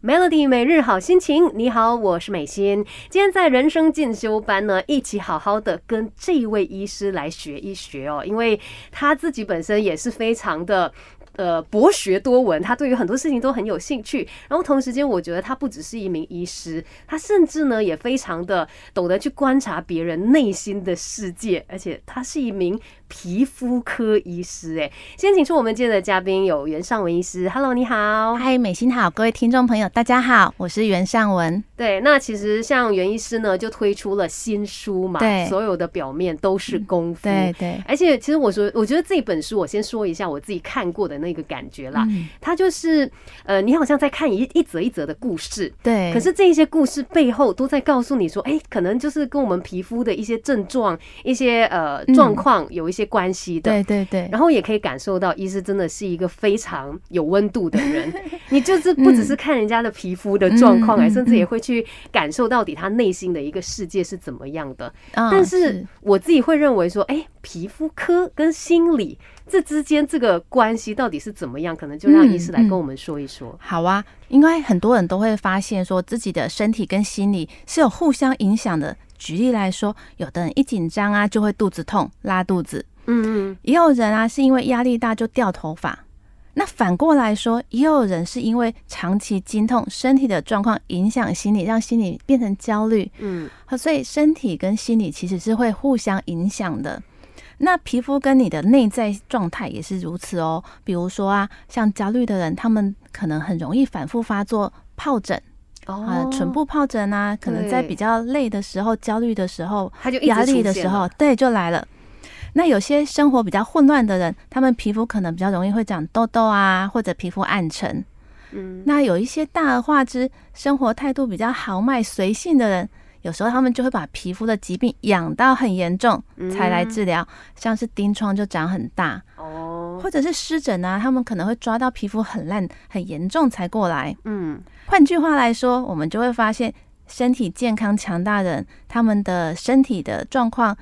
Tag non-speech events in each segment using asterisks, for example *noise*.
Melody 每日好心情，你好，我是美心。今天在人生进修班呢，一起好好的跟这位医师来学一学哦，因为他自己本身也是非常的。呃，博学多闻，他对于很多事情都很有兴趣。然后同时间，我觉得他不只是一名医师，他甚至呢也非常的懂得去观察别人内心的世界，而且他是一名皮肤科医师。哎，先请出我们今天的嘉宾有袁尚文医师。Hello，你好。嗨，美心好，各位听众朋友，大家好，我是袁尚文。对，那其实像袁医师呢，就推出了新书嘛，对，所有的表面都是功夫。对对。而且，其实我说，我觉得这本书，我先说一下我自己看过的那。那个感觉啦，它就是呃，你好像在看一一则一则的故事，对。可是这些故事背后都在告诉你说，哎，可能就是跟我们皮肤的一些症状、一些呃状况有一些关系的，对对对。然后也可以感受到，医师真的是一个非常有温度的人。*laughs* 你就是不只是看人家的皮肤的状况，哎，甚至也会去感受到底他内心的一个世界是怎么样的。但是我自己会认为说，哎，皮肤科跟心理。这之间这个关系到底是怎么样？可能就让医师来跟我们说一说。好啊，应该很多人都会发现说自己的身体跟心理是有互相影响的。举例来说，有的人一紧张啊就会肚子痛、拉肚子，嗯嗯，也有人啊是因为压力大就掉头发。那反过来说，也有人是因为长期经痛，身体的状况影响心理，让心理变成焦虑。嗯，所以身体跟心理其实是会互相影响的。那皮肤跟你的内在状态也是如此哦。比如说啊，像焦虑的人，他们可能很容易反复发作疱疹，啊，唇部疱疹啊，可能在比较累的时候、焦虑的时候、压力的时候，对，就来了。那有些生活比较混乱的人，他们皮肤可能比较容易会长痘痘啊，或者皮肤暗沉。嗯，那有一些大而化之、生活态度比较豪迈、随性的人。有时候他们就会把皮肤的疾病养到很严重才来治疗，像是钉疮就长很大哦，或者是湿疹啊，他们可能会抓到皮肤很烂很严重才过来。嗯，换句话来说，我们就会发现身体健康强大人，他们的身体的状况、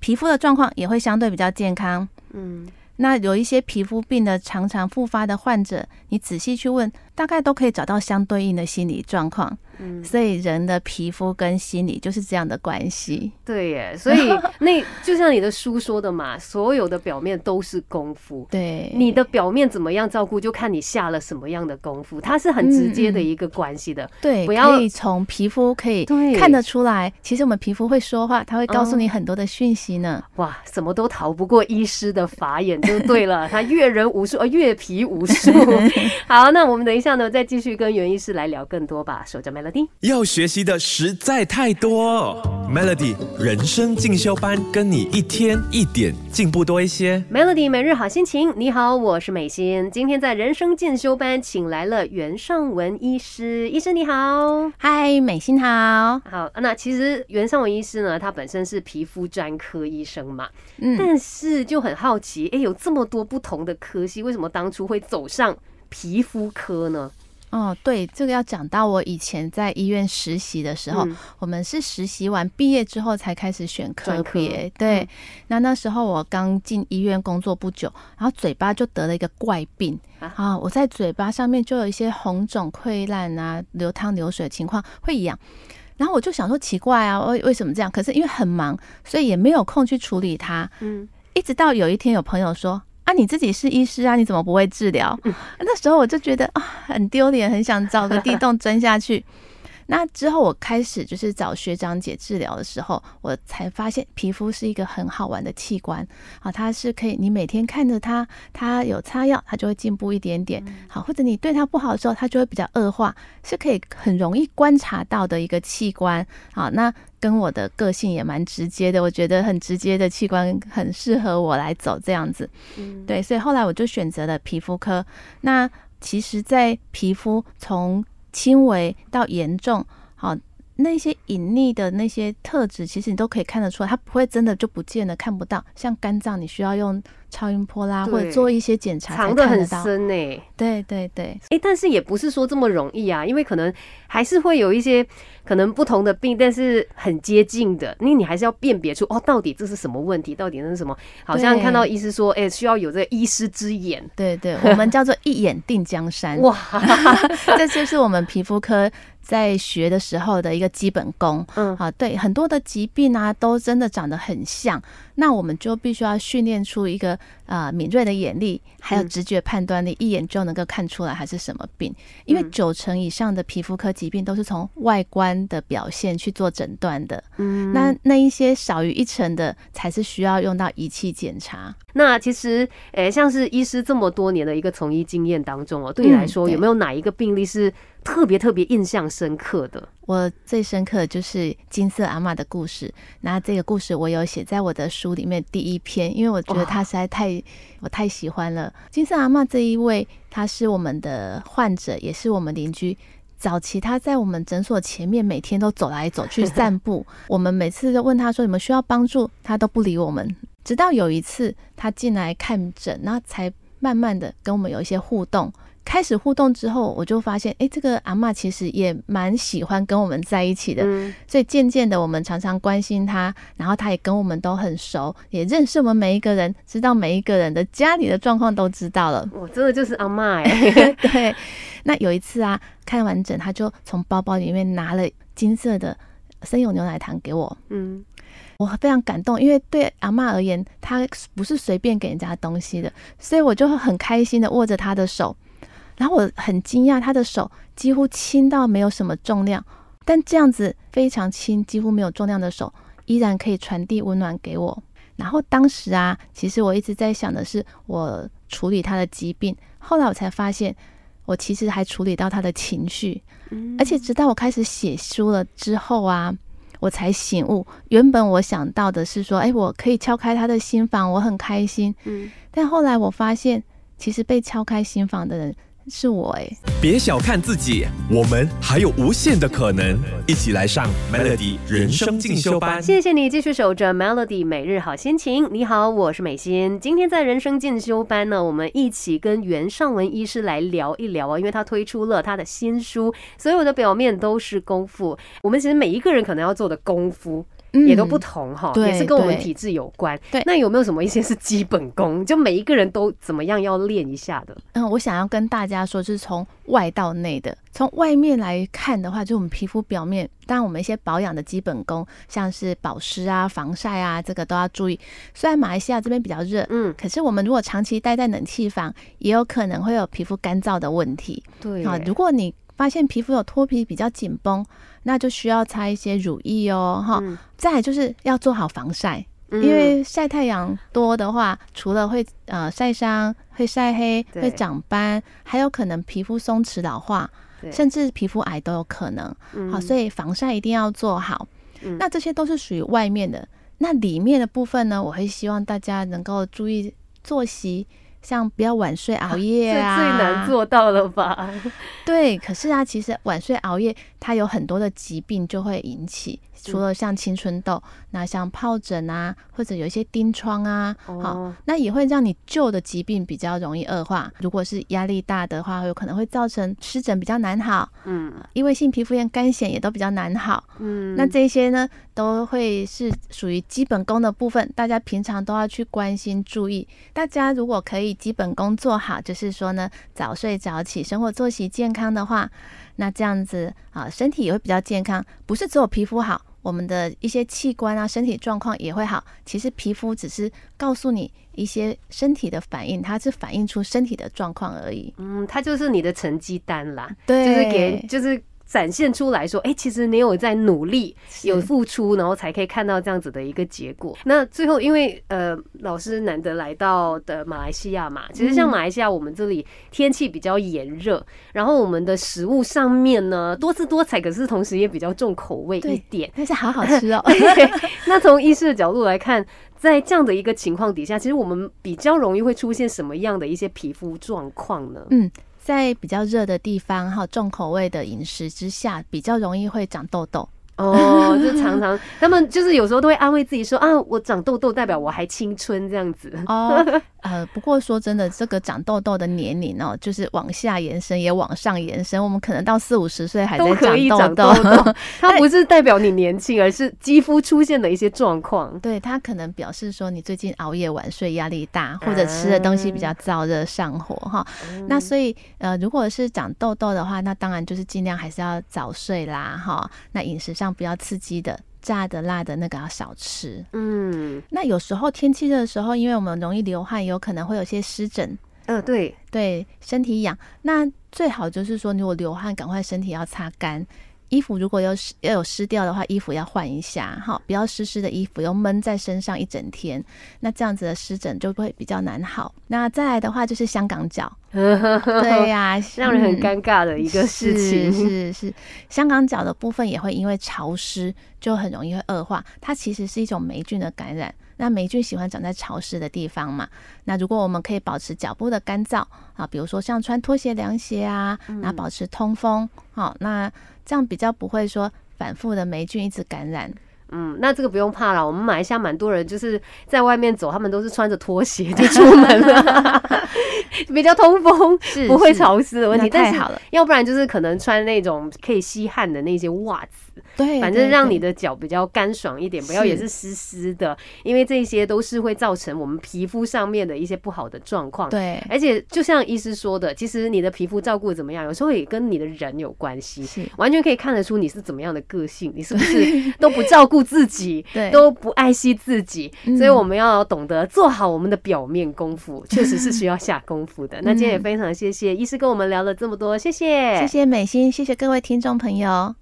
皮肤的状况也会相对比较健康。嗯。那有一些皮肤病的常常复发的患者，你仔细去问，大概都可以找到相对应的心理状况。嗯，所以人的皮肤跟心理就是这样的关系。对耶，所以那 *laughs* 就像你的书说的嘛，所有的表面都是功夫。对，你的表面怎么样照顾，就看你下了什么样的功夫，它是很直接的一个关系的。对，不要从皮肤可以看得出来，其实我们皮肤会说话，它会告诉你很多的讯息呢。哇，什么都逃不过医师的法眼。就对了，他阅人无数，呃，阅皮无数。*laughs* 好，那我们等一下呢，再继续跟袁医师来聊更多吧。守着 Melody，要学习的实在太多。Melody 人生进修班，跟你一天一点进步多一些。Melody 每日好心情，你好，我是美心。今天在人生进修班，请来了袁尚文医师。医生你好，嗨，美心好。好，那其实袁尚文医师呢，他本身是皮肤专科医生嘛，嗯，但是就很好奇，哎，有这么多不同的科系，为什么当初会走上皮肤科呢？哦，对，这个要讲到我以前在医院实习的时候，我们是实习完毕业之后才开始选科别。对，那那时候我刚进医院工作不久，然后嘴巴就得了一个怪病啊，我在嘴巴上面就有一些红肿溃烂啊，流汤流水情况会痒，然后我就想说奇怪啊，为为什么这样？可是因为很忙，所以也没有空去处理它。嗯，一直到有一天有朋友说。啊，你自己是医师啊，你怎么不会治疗？那时候我就觉得啊，很丢脸，很想找个地 *laughs* 洞钻下去。那之后，我开始就是找学长姐治疗的时候，我才发现皮肤是一个很好玩的器官啊，它是可以你每天看着它，它有擦药，它就会进步一点点。好，或者你对它不好的时候，它就会比较恶化，是可以很容易观察到的一个器官。好，那跟我的个性也蛮直接的，我觉得很直接的器官很适合我来走这样子。嗯，对，所以后来我就选择了皮肤科。那其实，在皮肤从轻微到严重，好，那些隐匿的那些特质，其实你都可以看得出来，它不会真的就不见了，看不到。像肝脏，你需要用超音波啦，或者做一些检查藏得很深呢。对对对，哎，但是也不是说这么容易啊，因为可能还是会有一些可能不同的病，但是很接近的，因为你还是要辨别出哦，到底这是什么问题，到底那是什么？好像看到医师说，哎，需要有这个医师之眼。对对，我们叫做一眼定江山。哇，*laughs* 这就是我们皮肤科。在学的时候的一个基本功，嗯，啊，对，很多的疾病啊，都真的长得很像，那我们就必须要训练出一个呃敏锐的眼力，还有直觉判断力，一眼就能够看出来它是什么病。因为九成以上的皮肤科疾病都是从外观的表现去做诊断的，嗯，那那一些少于一成的才是需要用到仪器检查。那其实，诶，像是医师这么多年的一个从医经验当中哦，对你来说有没有哪一个病例是？特别特别印象深刻的，我最深刻的就是金色阿妈的故事。那这个故事我有写在我的书里面第一篇，因为我觉得他实在太我太喜欢了。金色阿妈这一位，她是我们的患者，也是我们邻居。早期他在我们诊所前面每天都走来走去散步，*laughs* 我们每次都问他说有没有需要帮助，他都不理我们。直到有一次他进来看诊，那才慢慢的跟我们有一些互动。开始互动之后，我就发现，哎，这个阿妈其实也蛮喜欢跟我们在一起的。所以渐渐的，我们常常关心她，然后她也跟我们都很熟，也认识我们每一个人，知道每一个人的家里的状况都知道了。我真的就是阿妈哎。*laughs* 对。那有一次啊，看完整，她就从包包里面拿了金色的生有牛奶糖给我。嗯。我非常感动，因为对阿妈而言，她不是随便给人家东西的，所以我就很开心的握着她的手。然后我很惊讶，他的手几乎轻到没有什么重量，但这样子非常轻、几乎没有重量的手，依然可以传递温暖给我。然后当时啊，其实我一直在想的是，我处理他的疾病。后来我才发现，我其实还处理到他的情绪。而且直到我开始写书了之后啊，我才醒悟，原本我想到的是说，哎，我可以敲开他的心房，我很开心。嗯，但后来我发现，其实被敲开心房的人。是我哎！别小看自己，我们还有无限的可能。一起来上 Melody 人生进修班。谢谢你继续守着 Melody 每日好心情。你好，我是美心。今天在人生进修班呢，我们一起跟袁尚文医师来聊一聊啊，因为他推出了他的新书，所有的表面都是功夫。我们其实每一个人可能要做的功夫。也都不同哈，也是跟我们体质有关。对，那有没有什么一些是基本功？就每一个人都怎么样要练一下的？嗯，我想要跟大家说，就是从外到内的。从外面来看的话，就我们皮肤表面，当然我们一些保养的基本功，像是保湿啊、防晒啊，这个都要注意。虽然马来西亚这边比较热，嗯，可是我们如果长期待在冷气房，也有可能会有皮肤干燥的问题。对啊，如果你发现皮肤有脱皮比较紧绷，那就需要擦一些乳液哦，哈。再就是要做好防晒，因为晒太阳多的话，除了会呃晒伤、会晒黑、会长斑，还有可能皮肤松弛老化，甚至皮肤癌都有可能。好，所以防晒一定要做好。那这些都是属于外面的，那里面的部分呢，我会希望大家能够注意作息。像不要晚睡熬夜啊，最难做到了吧？*laughs* 对，可是啊，其实晚睡熬夜，它有很多的疾病就会引起。除了像青春痘，那像疱疹啊，或者有一些疔疮啊，好，那也会让你旧的疾病比较容易恶化。如果是压力大的话，有可能会造成湿疹比较难好，嗯，异位性皮肤炎、干癣也都比较难好，嗯，那这些呢，都会是属于基本功的部分，大家平常都要去关心注意。大家如果可以基本功做好，就是说呢，早睡早起，生活作息健康的话，那这样子啊，身体也会比较健康，不是只有皮肤好。我们的一些器官啊，身体状况也会好。其实皮肤只是告诉你一些身体的反应，它是反映出身体的状况而已。嗯，它就是你的成绩单啦。对，就是给，就是。展现出来说，哎，其实你有在努力，有付出，然后才可以看到这样子的一个结果。那最后，因为呃，老师难得来到的马来西亚嘛，其实像马来西亚，我们这里天气比较炎热，然后我们的食物上面呢多姿多彩，可是同时也比较重口味一点，但是好好吃哦。*laughs* 那从医师的角度来看，在这样的一个情况底下，其实我们比较容易会出现什么样的一些皮肤状况呢？嗯。在比较热的地方哈，重口味的饮食之下，比较容易会长痘痘。哦，就常常 *laughs* 他们就是有时候都会安慰自己说啊，我长痘痘代表我还青春这样子。哦，呃，不过说真的，这个长痘痘的年龄哦，就是往下延伸也往上延伸，我们可能到四五十岁还在长痘痘。*laughs* 它不是代表你年轻，而是肌肤出现的一些状况。对，它可能表示说你最近熬夜晚睡，压力大，或者吃的东西比较燥热上火哈。那所以呃，如果是长痘痘的话，那当然就是尽量还是要早睡啦哈。那饮食上。比较刺激的、炸的、辣的那个要少吃。嗯，那有时候天气热的时候，因为我们容易流汗，有可能会有些湿疹。嗯，对对，身体痒。那最好就是说，如果流汗，赶快身体要擦干。衣服如果要湿要有湿掉的话，衣服要换一下，哈，不要湿湿的衣服又闷在身上一整天，那这样子的湿疹就会比较难好。那再来的话就是香港脚，*laughs* 对呀，让人很尴尬的一个事情，是是，香港脚的部分也会因为潮湿就很容易会恶化，它其实是一种霉菌的感染。那霉菌喜欢长在潮湿的地方嘛？那如果我们可以保持脚部的干燥啊，比如说像穿拖鞋、凉鞋啊，那保持通风，好那。这样比较不会说反复的霉菌一直感染。嗯，那这个不用怕了。我们马来西亚蛮多人就是在外面走，他们都是穿着拖鞋就出门了，*laughs* 比较通风，不会潮湿的问题。太好了，要不然就是可能穿那种可以吸汗的那些袜子。对，反正让你的脚比较干爽一点，不要也是湿湿的，因为这些都是会造成我们皮肤上面的一些不好的状况。对，而且就像医师说的，其实你的皮肤照顾怎么样，有时候也跟你的人有关系，是完全可以看得出你是怎么样的个性，你是不是都不照顾自己，*laughs* 对，都不爱惜自己。所以我们要懂得做好我们的表面功夫，确实是需要下功夫的。*laughs* 那今天也非常谢谢医师跟我们聊了这么多，谢谢，谢谢美心，谢谢各位听众朋友。